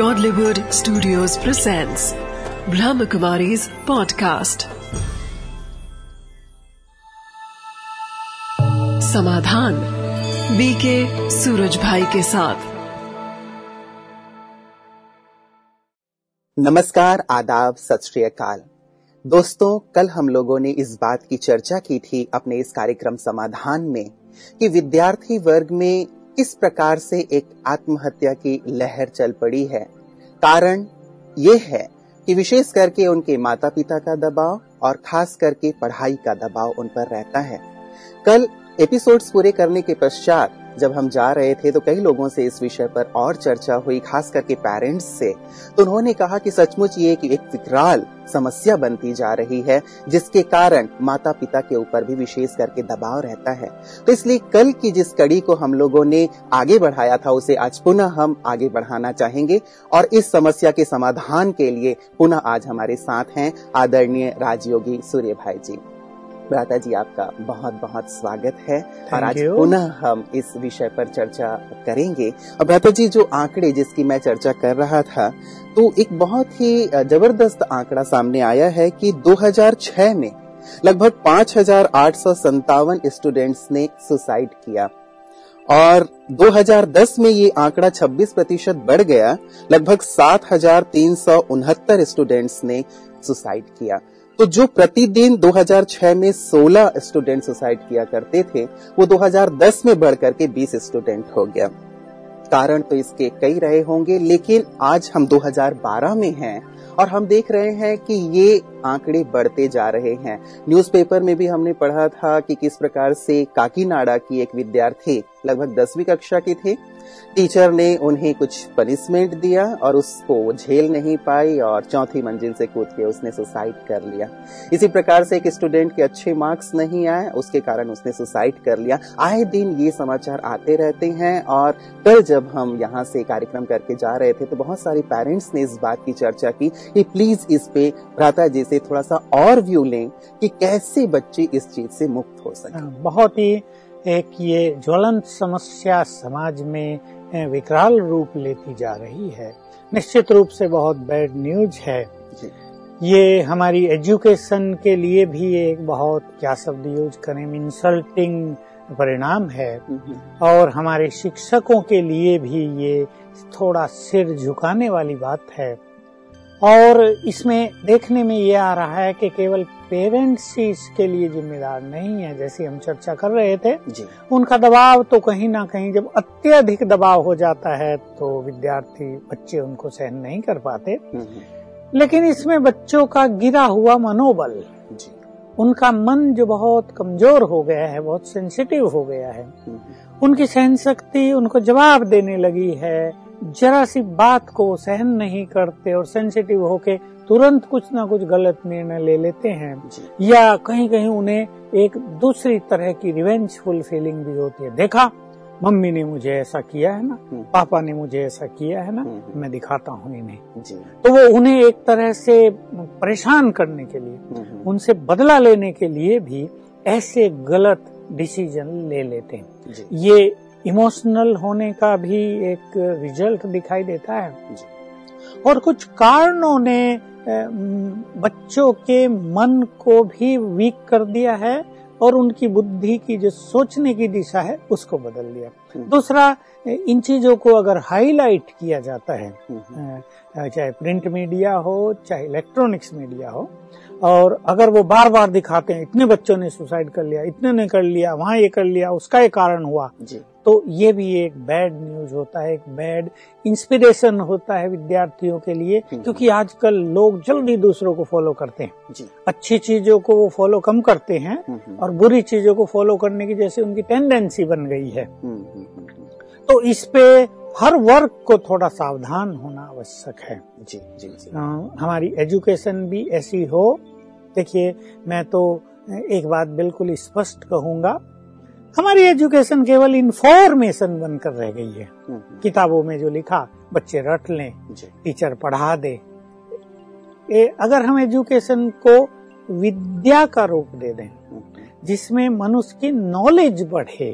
Godlywood Studios presents Brahmakumari's podcast. Samadhan BK Suraj भाई के साथ नमस्कार, आदाब, सत दोस्तों, कल हम लोगों ने इस बात की चर्चा की थी अपने इस कार्यक्रम समाधान में कि विद्यार्थी वर्ग में किस प्रकार से एक आत्महत्या की लहर चल पड़ी है। कारण यह है कि विशेष करके उनके माता पिता का दबाव और खास करके पढ़ाई का दबाव उन पर रहता है। कल एपिसोड्स पूरे करने के पश्चात जब हम जा रहे थे तो कई लोगों से इस विषय पर और चर्चा हुई, खास करके पेरेंट्स से। तो उन्होंने कहा कि सचमुच ये एक विकराल समस्या बनती जा रही है, जिसके कारण माता पिता के ऊपर भी विशेष करके दबाव रहता है। तो इसलिए कल की जिस कड़ी को हम लोगों ने आगे बढ़ाया था, उसे आज पुनः हम आगे बढ़ाना चाहेंगे और इस समस्या के समाधान के लिए पुनः आज हमारे साथ हैं आदरणीय राजयोगी सूर्य भाई जी। भ्राता जी आपका बहुत बहुत स्वागत है। और आज पुनः हम इस विषय पर चर्चा करेंगे। और भ्राता जी जो आंकड़े जिसकी मैं चर्चा कर रहा था तो एक बहुत ही ज़बरदस्त आंकड़ा सामने आया है कि 2006 में लगभग पाँच स्टूडेंट्स ने सुसाइड किया। और 2010 में ये आंकड़ा 26 प्रतिशत बढ़ गया। लगभग सात हज़ार तीन सौ उनहत्तर स्टूडेंट्स ने सुसाइड किया। तो जो प्रतिदिन 2006 में 16 स्टूडेंट सुसाइड किया करते थे, वो 2010 में बढ़ करके 20 स्टूडेंट हो गया। कारण तो इसके कई रहे होंगे, लेकिन आज हम 2012 में हैं और हम देख रहे हैं कि ये आंकड़े बढ़ते जा रहे हैं। न्यूज़पेपर में भी हमने पढ़ा था कि किस प्रकार से काकीनाडा की एक विद्यार्थी लगभग दसवीं कक्षा की थी टीचर ने उन्हें कुछ पनिशमेंट दिया और उसको झेल नहीं पाई और चौथी मंजिल से कूद के उसने सुसाइड कर लिया। इसी प्रकार से एक स्टूडेंट के अच्छे मार्क्स नहीं आए, उसके कारण उसने सुसाइड कर लिया। आए दिन ये समाचार आते रहते हैं और कल जब हम यहाँ से कार्यक्रम करके जा रहे थे तो बहुत सारे पेरेंट्स ने इस बात की चर्चा की कि प्लीज़ इस पे भ्राता जी से थोड़ा सा और व्यू लें कि कैसे बच्चे इस चीज़ से मुक्त हो सके। बहुत ही एक ये ज्वलंत समस्या समाज में विकराल रूप लेती जा रही है। निश्चित रूप से बहुत बैड न्यूज़ है। ये हमारी एजुकेशन के लिए भी एक बहुत क्या शब्द यूज़ करें इंसल्टिंग परिणाम है। और हमारे शिक्षकों के लिए भी ये थोड़ा सिर झुकाने वाली बात है। और इसमें देखने में ये आ रहा है कि केवल पेरेंट्स ही इसके लिए जिम्मेदार नहीं है जैसे हम चर्चा कर रहे थे। जी। उनका दबाव तो कहीं ना कहीं जब अत्यधिक दबाव हो जाता है तो विद्यार्थी बच्चे उनको सहन नहीं कर पाते। लेकिन इसमें बच्चों का गिरा हुआ मनोबल जी। उनका मन जो बहुत कमज़ोर हो गया है बहुत सेंसिटिव हो गया है। उनकी सहन शक्ति उनको जवाब देने लगी है जरा सी बात को सहन नहीं करते और सेंसिटिव होके तुरंत कुछ ना कुछ गलत निर्णय ले लेते हैं या कहीं कहीं उन्हें एक दूसरी तरह की रिवेंजफुल फीलिंग भी होती है। देखा मम्मी ने मुझे ऐसा किया है ना हम्म। पापा ने मुझे ऐसा किया है ना हम्म। मैं दिखाता हूँ इन्हें। तो वो उन्हें एक तरह से परेशान करने के लिए उनसे बदला लेने के लिए भी ऐसे गलत डिसीज़न ले लेते हैं। ये इमोशनल होने का भी एक रिज़ल्ट दिखाई देता है और कुछ कारणों ने बच्चों के मन को भी वीक कर दिया है और उनकी बुद्धि की जो सोचने की दिशा है उसको बदल दिया हम्म। दूसरा इन चीज़ों को अगर हाईलाइट किया जाता है हम्म। चाहे प्रिंट मीडिया हो चाहे इलेक्ट्रॉनिक्स मीडिया हो और अगर वो बार बार दिखाते हैं इतने बच्चों ने सुसाइड कर लिया इतने ने कर लिया वहाँ ये कर लिया उसका ये कारण हुआ। जी। तो ये भी एक बैड न्यूज़ होता है एक बैड इंस्पिरेशन होता है विद्यार्थियों के लिए हम्म। क्योंकि आजकल लोग जल्दी दूसरों को फॉलो करते हैं। जी। अच्छी चीज़ों को वो फॉलो कम करते हैं हम्म। और बुरी चीज़ों को फॉलो करने की जैसे उनकी टेंडेंसी बन गई है। हम्म, हम्म, हम्म, तो इस पे हर वर्ग को थोड़ा सावधान होना आवश्यक है। जी जी जी। अ, हमारी एजुकेशन भी ऐसी हो देखिए मैं तो एक बात बिल्कुल स्पष्ट कहूँगा। हमारी एजुकेशन केवल इंफॉर्मेशन बनकर रह गई है। हम्म, किताबों में जो लिखा बच्चे रट लें टीचर पढ़ा दे। ए, अगर हम एजुकेशन को विद्या का रूप दे दें हम्म, जिसमें मनुष्य की नॉलेज बढ़े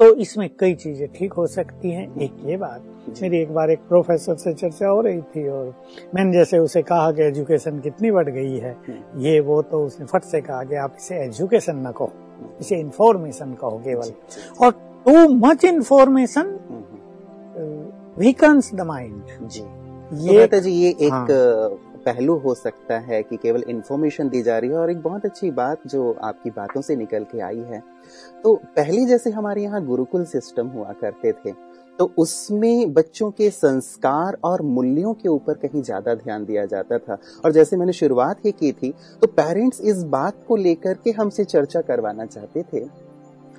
तो इसमें कई चीज़ें ठीक हो सकती हैं। एक ये बात। मेरी एक बार एक प्रोफेसर से चर्चा हो रही थी और मैंने जैसे उसे कहा कि एजुकेशन कितनी बढ़ गई है। ये वो तो उसने फट से कहा कि आप इसे एजुकेशन न कहो इसे इन्फॉर्मेशन कहो केवल। और too much information weakens the mind जी। ये ये तो जी ये एक हाँ। पहलू हो सकता है कि केवल इन्फॉर्मेशन दी जा रही है और एक बहुत अच्छी बात जो आपकी बातों से निकल के आई है। तो पहले जैसे हमारे यहाँ गुरुकुल सिस्टम हुआ करते थे तो उसमें बच्चों के संस्कार और मूल्यों के ऊपर कहीं ज़्यादा ध्यान दिया जाता था। और जैसे मैंने शुरुआत ही की थी तो पेरेंट्स इस बात को लेकर के हमसे चर्चा करवाना चाहते थे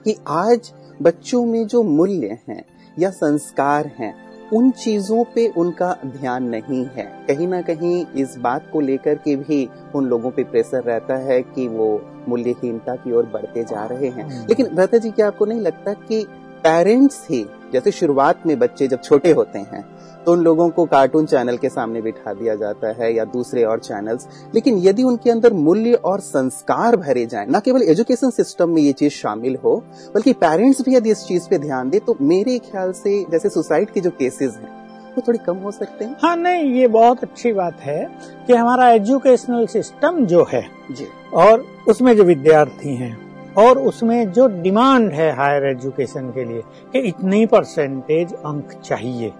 कि आज बच्चों में जो मूल्य हैं या संस्कार हैं उन चीज़ों पे उनका ध्यान नहीं है। कहीं ना कहीं इस बात को लेकर के भी उन लोगों पे प्रेशर रहता है कि वो मूल्यहीनता की ओर बढ़ते जा रहे हैं। हम्म। लेकिन भ्रता जी क्या आपको नहीं लगता कि पेरेंट्स ही जैसे शुरुआत में बच्चे जब छोटे होते हैं तो उन लोगों को कार्टून चैनल के सामने बिठा दिया जाता है या दूसरे और चैनल्स। लेकिन यदि उनके अंदर मूल्य और संस्कार भरे जाएँ न केवल एजुकेशन सिस्टम में ये चीज़ शामिल हो बल्कि पेरेंट्स भी यदि इस चीज़ पे ध्यान दे तो मेरे ख्याल से जैसे सुसाइड के जो केसेस हैं वो थोड़ी कम हो सकते हैं। हाँ नहीं ये बहुत अच्छी बात है कि हमारा एजुकेशनल सिस्टम जो है जी। और उसमें जो विद्यार्थी हैं और उसमें जो डिमांड है हायर एजुकेशन के लिए कि इतनी परसेंटेज अंक चाहिए।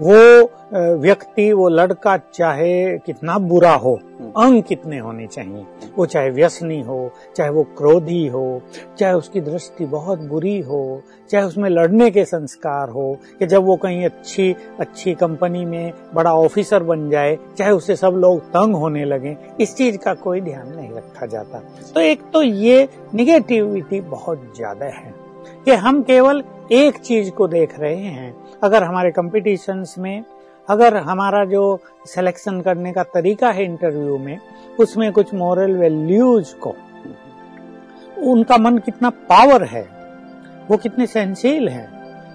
वो व्यक्ति वो लड़का चाहे कितना बुरा हो अंग कितने होने चाहिए। वो चाहे व्यसनी हो चाहे वो क्रोधी हो चाहे उसकी दृष्टि बहुत बुरी हो चाहे उसमें लड़ने के संस्कार हो कि जब वो कहीं अच्छी अच्छी कंपनी में बड़ा ऑफिसर बन जाए चाहे उससे सब लोग तंग होने लगे इस चीज़ का कोई ध्यान नहीं रखा जाता। तो एक तो ये निगेटिविटी बहुत ज़्यादा है कि हम केवल एक चीज़ को देख रहे हैं। अगर हमारे कंपटीशंस में अगर हमारा जो सिलेक्शन करने का तरीका है इंटरव्यू में, उसमें कुछ मॉरल वैल्यूज़ को, उनका मन कितना पावर है, वो कितने सहनशील है,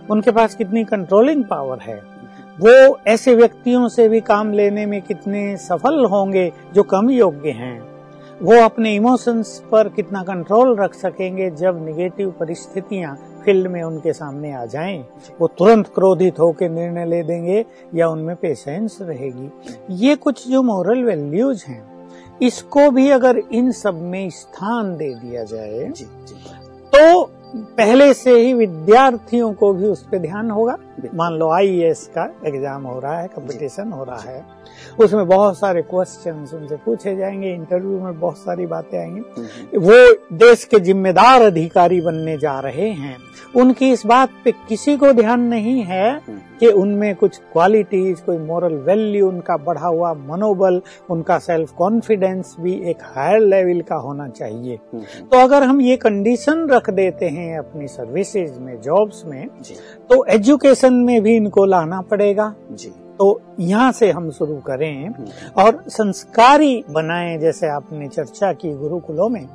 उनके पास कितनी कंट्रोलिंग पावर है, वो ऐसे व्यक्तियों से भी काम लेने में कितने सफल होंगे जो कम योग्य हैं। वो अपने इमोशंस पर कितना कंट्रोल रख सकेंगे जब निगेटिव परिस्थितियाँ फ़ील्ड में उनके सामने आ जाएँ। वो तुरंत क्रोधित होकर निर्णय ले देंगे या उनमें पेशेंस रहेगी। ये कुछ जो मॉरल वैल्यूज़ हैं इसको भी अगर इन सब में स्थान दे दिया जाए जी जी। तो पहले से ही विद्यार्थियों को भी उस पर ध्यान होगा। मान लो आईएएस का एग्ज़ाम हो रहा है कंपटीशन हो रहा है। उसमें बहुत सारे क्वेश्चन उनसे पूछे जाएँगे इंटरव्यू में बहुत सारी बातें आएँगी। वो देश के जिम्मेदार अधिकारी बनने जा रहे हैं। उनकी इस बात पे किसी को ध्यान नहीं है हम्म, कि उनमें कुछ क्वालिटीज कोई मॉरल वैल्यू उनका बढ़ा हुआ मनोबल उनका सेल्फ कॉन्फिडेंस भी एक हायर लेवल का होना चाहिए। तो अगर हम ये कंडीशन रख देते हैं अपनी सर्विसेज़ में जॉब्स में तो एजुकेशन में भी इनको लाना पड़ेगा। जी। तो यहाँ से हम शुरू करें और संस्कारी बनाएँ जैसे आपने चर्चा की गुरुकुलों में।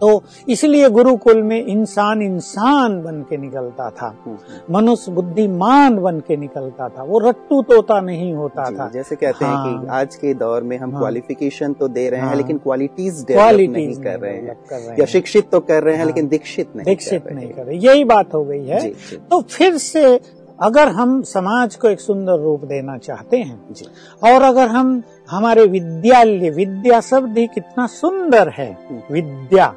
तो इसलिए गुरुकुल में इंसान इंसान बन के निकलता था। हम्म, मनुष्य बुद्धिमान बन के निकलता था। वो रट्टू तोता नहीं होता था। जैसे कहते हाँ, हैं कि हाँ। आज के दौर में हम हाँ। क्वालिफिकेशन तो दे रहे हैं हाँ। लेकिन क्वालिटीज क्वालिटीज कर रहे हैं। या शिक्षित तो कर रहे हैं हाँ। लेकिन दीक्षित नहीं दीक्षित नहीं कर रहे। यही बात हो गई है। तो फिर से अगर हम समाज को एक सुंदर रूप देना चाहते हैं जी और अगर हम हमारे विद्यालय विद्या शब्द ही कितना सुंदर है हम्म। विद्या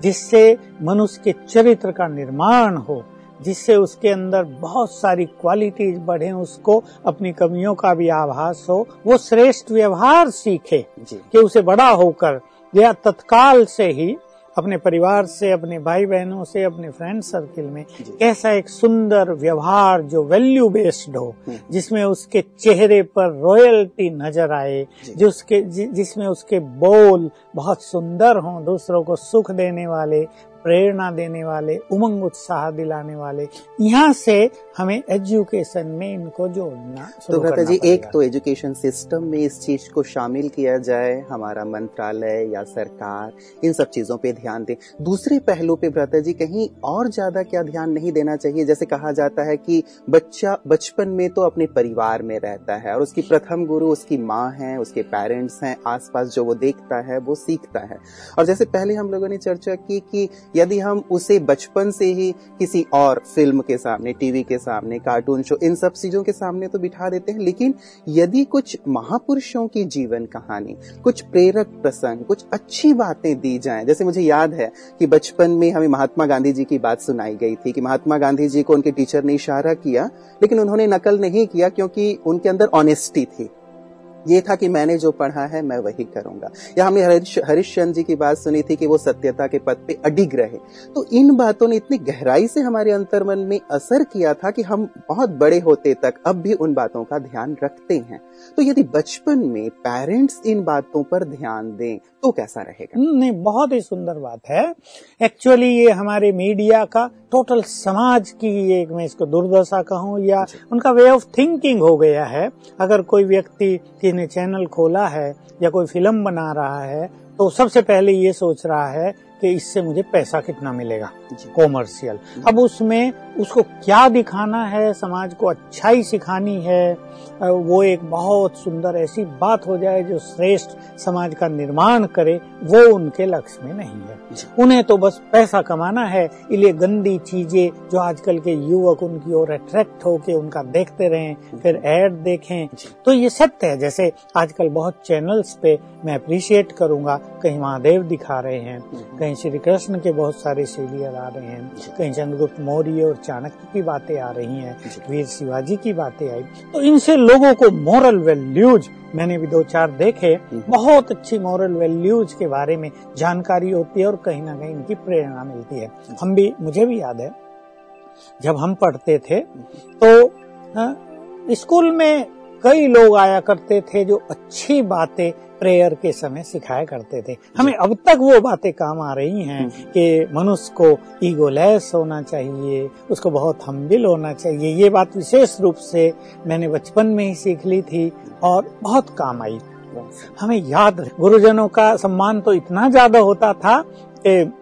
जिससे मनुष्य के चरित्र का निर्माण हो जिससे उसके अंदर बहुत सारी क्वालिटीज बढ़े उसको अपनी कमियों का भी आभास हो वो श्रेष्ठ व्यवहार सीखे कि उसे बड़ा होकर या तत्काल से ही अपने परिवार से अपने भाई बहनों से अपने फ्रेंड सर्किल में। कैसा एक सुंदर व्यवहार जो वैल्यू बेस्ड हो हम्म। जिसमें उसके चेहरे पर रॉयल्टी नज़र आए जी। जो उसके जि, जिसमें उसके बोल बहुत सुंदर हों दूसरों को सुख देने वाले प्रेरणा देने वाले उमंग उत्साह दिलाने वाले यहाँ से हमें एजुकेशन में इनको जोड़ना तो करना जी एक तो एजुकेशन सिस्टम में इस चीज़ को शामिल किया जाए हमारा मंत्रालय या सरकार इन सब चीज़ों पे ध्यान दे। दूसरे पहलू पे भ्राता जी कहीं और ज़्यादा क्या ध्यान नहीं देना चाहिए? जैसे कहा जाता है कि बच्चा बचपन में तो अपने परिवार में रहता है और उसकी प्रथम गुरु उसकी माँ है उसके पेरेंट्स हैं आसपास जो वो देखता है वो सीखता है। और जैसे पहले हम लोगों ने चर्चा की कि यदि हम उसे बचपन से ही किसी और फ़िल्म के सामने टीवी के सामने कार्टून शो इन सब चीज़ों के सामने तो बिठा देते हैं। लेकिन यदि कुछ महापुरुषों की जीवन कहानी, कुछ प्रेरक प्रसंग, कुछ अच्छी बातें दी जाए, जैसे मुझे याद है कि बचपन में हमें महात्मा गांधी जी की बात सुनाई गई थी कि महात्मा गांधी जी को उनके टीचर ने इशारा किया, लेकिन उन्होंने नकल नहीं किया क्योंकि उनके अंदर ऑनेस्टी थी। ये था कि मैंने जो पढ़ा है मैं वही करूँगा। या हमने हरीश हरिश्चंद्र जी की बात सुनी थी कि वो सत्यता के पद पे अडिग रहे। तो इन बातों ने इतनी गहराई से हमारे अंतर्मन में असर किया था कि हम बहुत बड़े होते तक अब भी उन बातों का ध्यान रखते हैं। तो यदि बचपन में पेरेंट्स इन बातों पर ध्यान दें तो कैसा रहेगा? नहीं बहुत ही सुंदर बात है। एक्चुअली ये हमारे मीडिया का टोटल समाज की एक मैं इसको दुर्दशा कहूँ या उनका वे ऑफ़ थिंकिंग हो गया है। अगर कोई व्यक्ति किसी ने चैनल खोला है या कोई फ़िल्म बना रहा है तो सबसे पहले ये सोच रहा है कि इससे मुझे पैसा कितना मिलेगा कॉमर्शियल। अब उसमें उसको क्या दिखाना है? समाज को अच्छाई सिखानी है। वो एक बहुत सुंदर ऐसी बात हो जाए जो श्रेष्ठ समाज का निर्माण करे वो उनके लक्ष्य में नहीं है। उन्हें तो बस पैसा कमाना है इसलिए गंदी चीज़ें जो आजकल के युवक उनकी ओर अट्रैक्ट होके उनका देखते रहें फिर एड देखें। तो ये सत्य है जैसे आजकल बहुत चैनल्स पे मैं अप्रिशिएट करूँगा कहीं महादेव दिखा रहे हैं कहीं श्री कृष्ण के बहुत सारे सीरियल आ रहे हैं कहीं चंद्रगुप्त मौर्य और चाणक्य की बातें आ रही हैं वीर शिवाजी की बातें आई। तो इनसे लोगों को मॉरल वैल्यूज़ मैंने भी दो चार देखे बहुत अच्छी मॉरल वैल्यूज़ के बारे में जानकारी होती है और कहीं ना कहीं इनकी प्रेरणा मिलती है। हम भी मुझे भी याद है जब हम पढ़ते थे तो स्कूल में कई लोग आया करते थे जो अच्छी बातें प्रेयर के समय सिखाया करते थे। हमें अब तक वो बातें काम आ रही हैं हम्म। कि मनुष्य को ईगोलेस होना चाहिए उसको बहुत हम्बिल होना चाहिए। ये बात विशेष रूप से मैंने बचपन में ही सीख ली थी और बहुत काम आई। हमें याद गुरुजनों का सम्मान तो इतना ज़्यादा होता था कि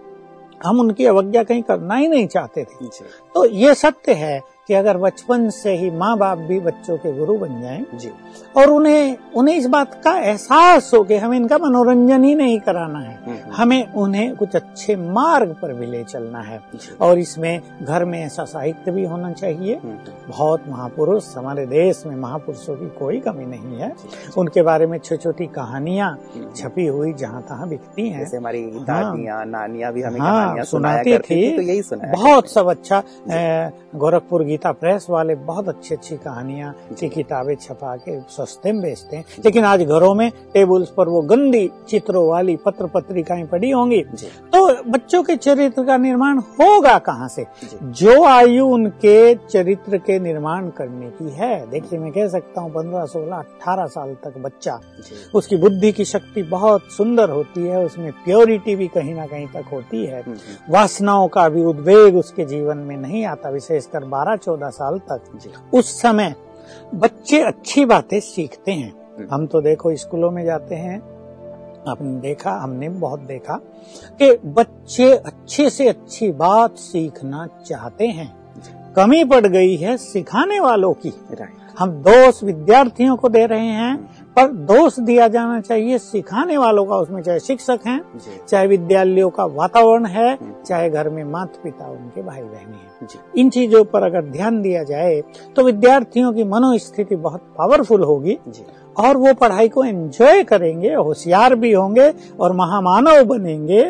हम उनकी अवज्ञा कहीं करना ही नहीं चाहते थे। तो ये सत्य है कि अगर बचपन से ही माँ बाप भी बच्चों के गुरु बन जाएँ जी। और उन्हें उन्हें इस बात का एहसास हो कि हमें इनका मनोरंजन ही नहीं कराना है। हम्म, हम्म। हमें उन्हें कुछ अच्छे मार्ग पर भी ले चलना है। और इसमें घर में ऐसा साहित्य भी होना चाहिए। हम्म, बहुत महापुरुष हमारे देश में महापुरुषों की कोई कमी नहीं है। उनके बारे में छोटी छोटी कहानियाँ छपी हुई जहाँ तहाँ बिकती है। जैसे हमारी दादियाँ नानियाँ भी हमें हाँ, सुनाती थी तो यही सुना बहुत सब अच्छा गोरखपुर गीता प्रेस वाले बहुत अच्छी अच्छी कहानियाँ की किताबें छपा के सस्ते में बेचते हैं। लेकिन आज घरों में टेबल्स पर वो गंदी चित्रों वाली पत्र पत्रिकाएँ पड़ी होंगी। तो बच्चों के चरित्र का निर्माण होगा कहाँ से? जो। आयु उनके चरित्र के निर्माण करने की है। देखिए मैं कह सकता हूँ पंद्रह सोलह अठारह साल तक बच्चा। उसकी बुद्धि की शक्ति बहुत सुंदर होती है। उसमें प्योरिटी भी कहीं ना कहीं तक होती है। वासनाओं का भी उद्वेग उसके जीवन में नहीं आता। विशेषकर बारह चौदह साल तक। उस समय बच्चे अच्छी बातें सीखते हैं। हम तो देखो स्कूलों में जाते हैं आपने देखा हमने बहुत देखा कि बच्चे अच्छे से अच्छी बात सीखना चाहते हैं। कमी पड़ गई है सिखाने वालों की। हम दोष विद्यार्थियों को दे रहे हैं पर दोष दिया जाना चाहिए सिखाने वालों का उसमें चाहे शिक्षक हैं चाहे विद्यालयों का वातावरण है हम्म। चाहे घर में माता पिता उनके भाई बहने हैं इन चीज़ों पर अगर ध्यान दिया जाए तो विद्यार्थियों की मनोस्थिति बहुत पावरफुल होगी और वो पढ़ाई को एंजॉय करेंगे होशियार भी होंगे और महामानव बनेंगे।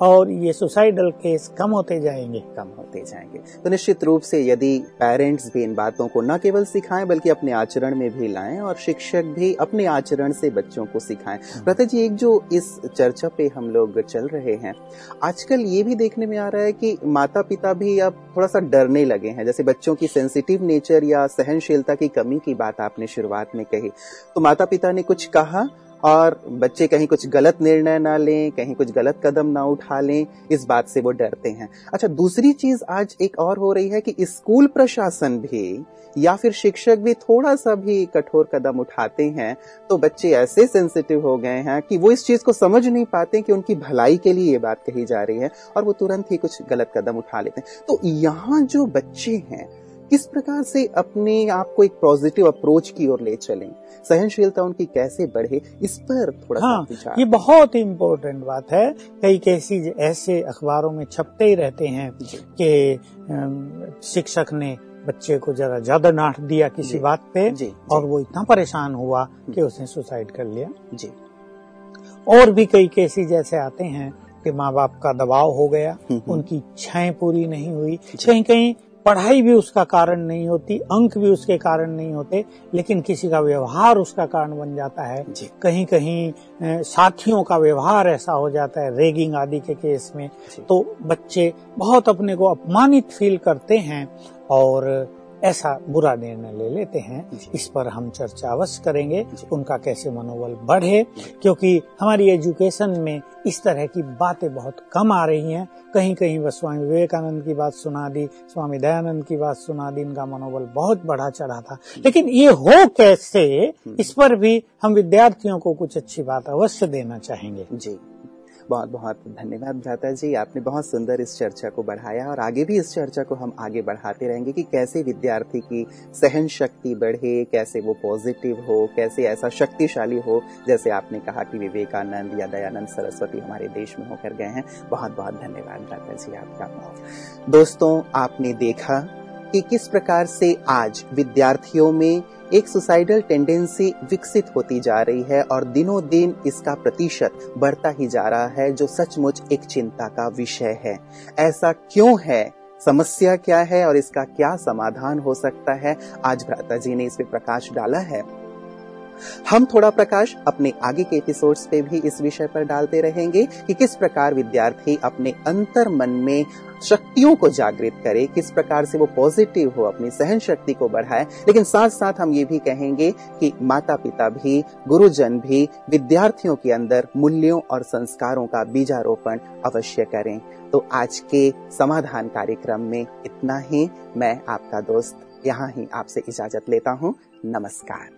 और ये सुसाइडल केस कम होते जाएँगे। कम होते जाएँगे। तो निश्चित रूप से यदि पेरेंट्स भी इन बातों को न केवल सिखाएँ बल्कि अपने आचरण में भी लाएँ और शिक्षक भी अपने आचरण से बच्चों को सिखाएँ। हाँ। प्रता जी एक जो इस चर्चा पे हम लोग चल रहे हैं आजकल ये भी देखने में आ रहा है कि माता पिता भी अब थोड़ा सा डरने लगे हैं। जैसे बच्चों की सेंसिटिव नेचर या सहनशीलता की कमी की बात आपने शुरुआत में कही। तो माता पिता ने कुछ कहा? और बच्चे कहीं कुछ गलत निर्णय ना लें, कहीं कुछ गलत कदम ना उठा लें, इस बात से वो डरते हैं। अच्छा दूसरी चीज़ आज एक और हो रही है कि स्कूल प्रशासन भी या फिर शिक्षक भी थोड़ा सा भी कठोर कदम उठाते हैं तो बच्चे ऐसे सेंसिटिव हो गए हैं कि वो इस चीज़ को समझ नहीं पाते कि उनकी भलाई के लिए ये बात कही जा रही है और वो तुरंत ही कुछ गलत कदम उठा लेते हैं। तो यहाँ जो बच्चे हैं किस प्रकार से अपने आप को एक पॉजिटिव अप्रोच की ओर ले चलें? सहनशीलता उनकी कैसे बढ़े? इस पर थोड़ा हाँ सा ये बहुत इम्पोर्टेंट बात है। कई कैसी ऐसे अखबारों में छपते ही रहते हैं कि शिक्षक ने बच्चे को जरा ज़्यादा डांट दिया किसी बात पे जी, जी, और वो इतना परेशान हुआ कि उसने सुसाइड कर लिया। जी। और भी कई केसेज ऐसे आते हैं कि माँ बाप का दबाव हो गया हम्म, हम्म। उनकी इच्छाएँ पूरी नहीं हुई। कहीं कहीं पढ़ाई भी उसका कारण नहीं होती अंक भी उसके कारण नहीं होते लेकिन किसी का व्यवहार उसका कारण बन जाता है। कहीं कहीं साथियों का व्यवहार ऐसा हो जाता है रेगिंग आदि के केस में। तो बच्चे बहुत अपने को अपमानित फील करते हैं और ऐसा बुरा निर्णय ले लेते हैं। इस पर हम चर्चा अवश्य करेंगे उनका कैसे मनोबल बढ़े क्योंकि हमारी एजुकेशन में इस तरह की बातें बहुत कम आ रही हैं। कहीं कहीं बस स्वामी विवेकानंद की बात सुना दी स्वामी दयानंद की बात सुना दी इनका मनोबल बहुत बढ़ा चढ़ा था। लेकिन ये हो कैसे इस पर भी हम विद्यार्थियों को कुछ अच्छी बात अवश्य देना चाहेंगे। जी। बहुत बहुत धन्यवाद भ्राता जी। आपने बहुत सुंदर इस चर्चा को बढ़ाया और आगे भी इस चर्चा को हम आगे बढ़ाते रहेंगे कि कैसे विद्यार्थी की सहन शक्ति बढ़े, कैसे वो पॉजिटिव हो, कैसे ऐसा शक्तिशाली हो, जैसे आपने कहा कि विवेकानंद या दयानंद सरस्वती हमारे देश में होकर गए हैं। बहुत बहुत धन्यवाद भ्राता जी आपका। दोस्तों, आपने देखा कि किस प्रकार से आज विद्यार्थियों में एक सुसाइडल टेंडेंसी विकसित होती जा रही है और दिनों दिन इसका प्रतिशत बढ़ता ही जा रहा है, जो सचमुच एक चिंता का विषय है। ऐसा क्यों है? समस्या क्या है और इसका क्या समाधान हो सकता है? आज भ्राता जी ने इस पे प्रकाश डाला है। हम थोड़ा प्रकाश अपने आगे के एपिसोड्स पे भी इस विषय पर डालते रहेंगे कि किस प्रकार विद्यार्थी अपने अंतर मन में शक्तियों को जागृत करे, किस प्रकार से वो पॉजिटिव हो, अपनी सहन शक्ति को बढ़ाए। लेकिन साथ साथ हम ये भी कहेंगे कि माता पिता भी, गुरुजन भी, विद्यार्थियों के अंदर मूल्यों और संस्कारों का बीजारोपण अवश्य करें। तो आज के समाधान कार्यक्रम में इतना ही। मैं आपका दोस्त, यहाँ ही आपसे इजाज़त लेता हूँ। नमस्कार।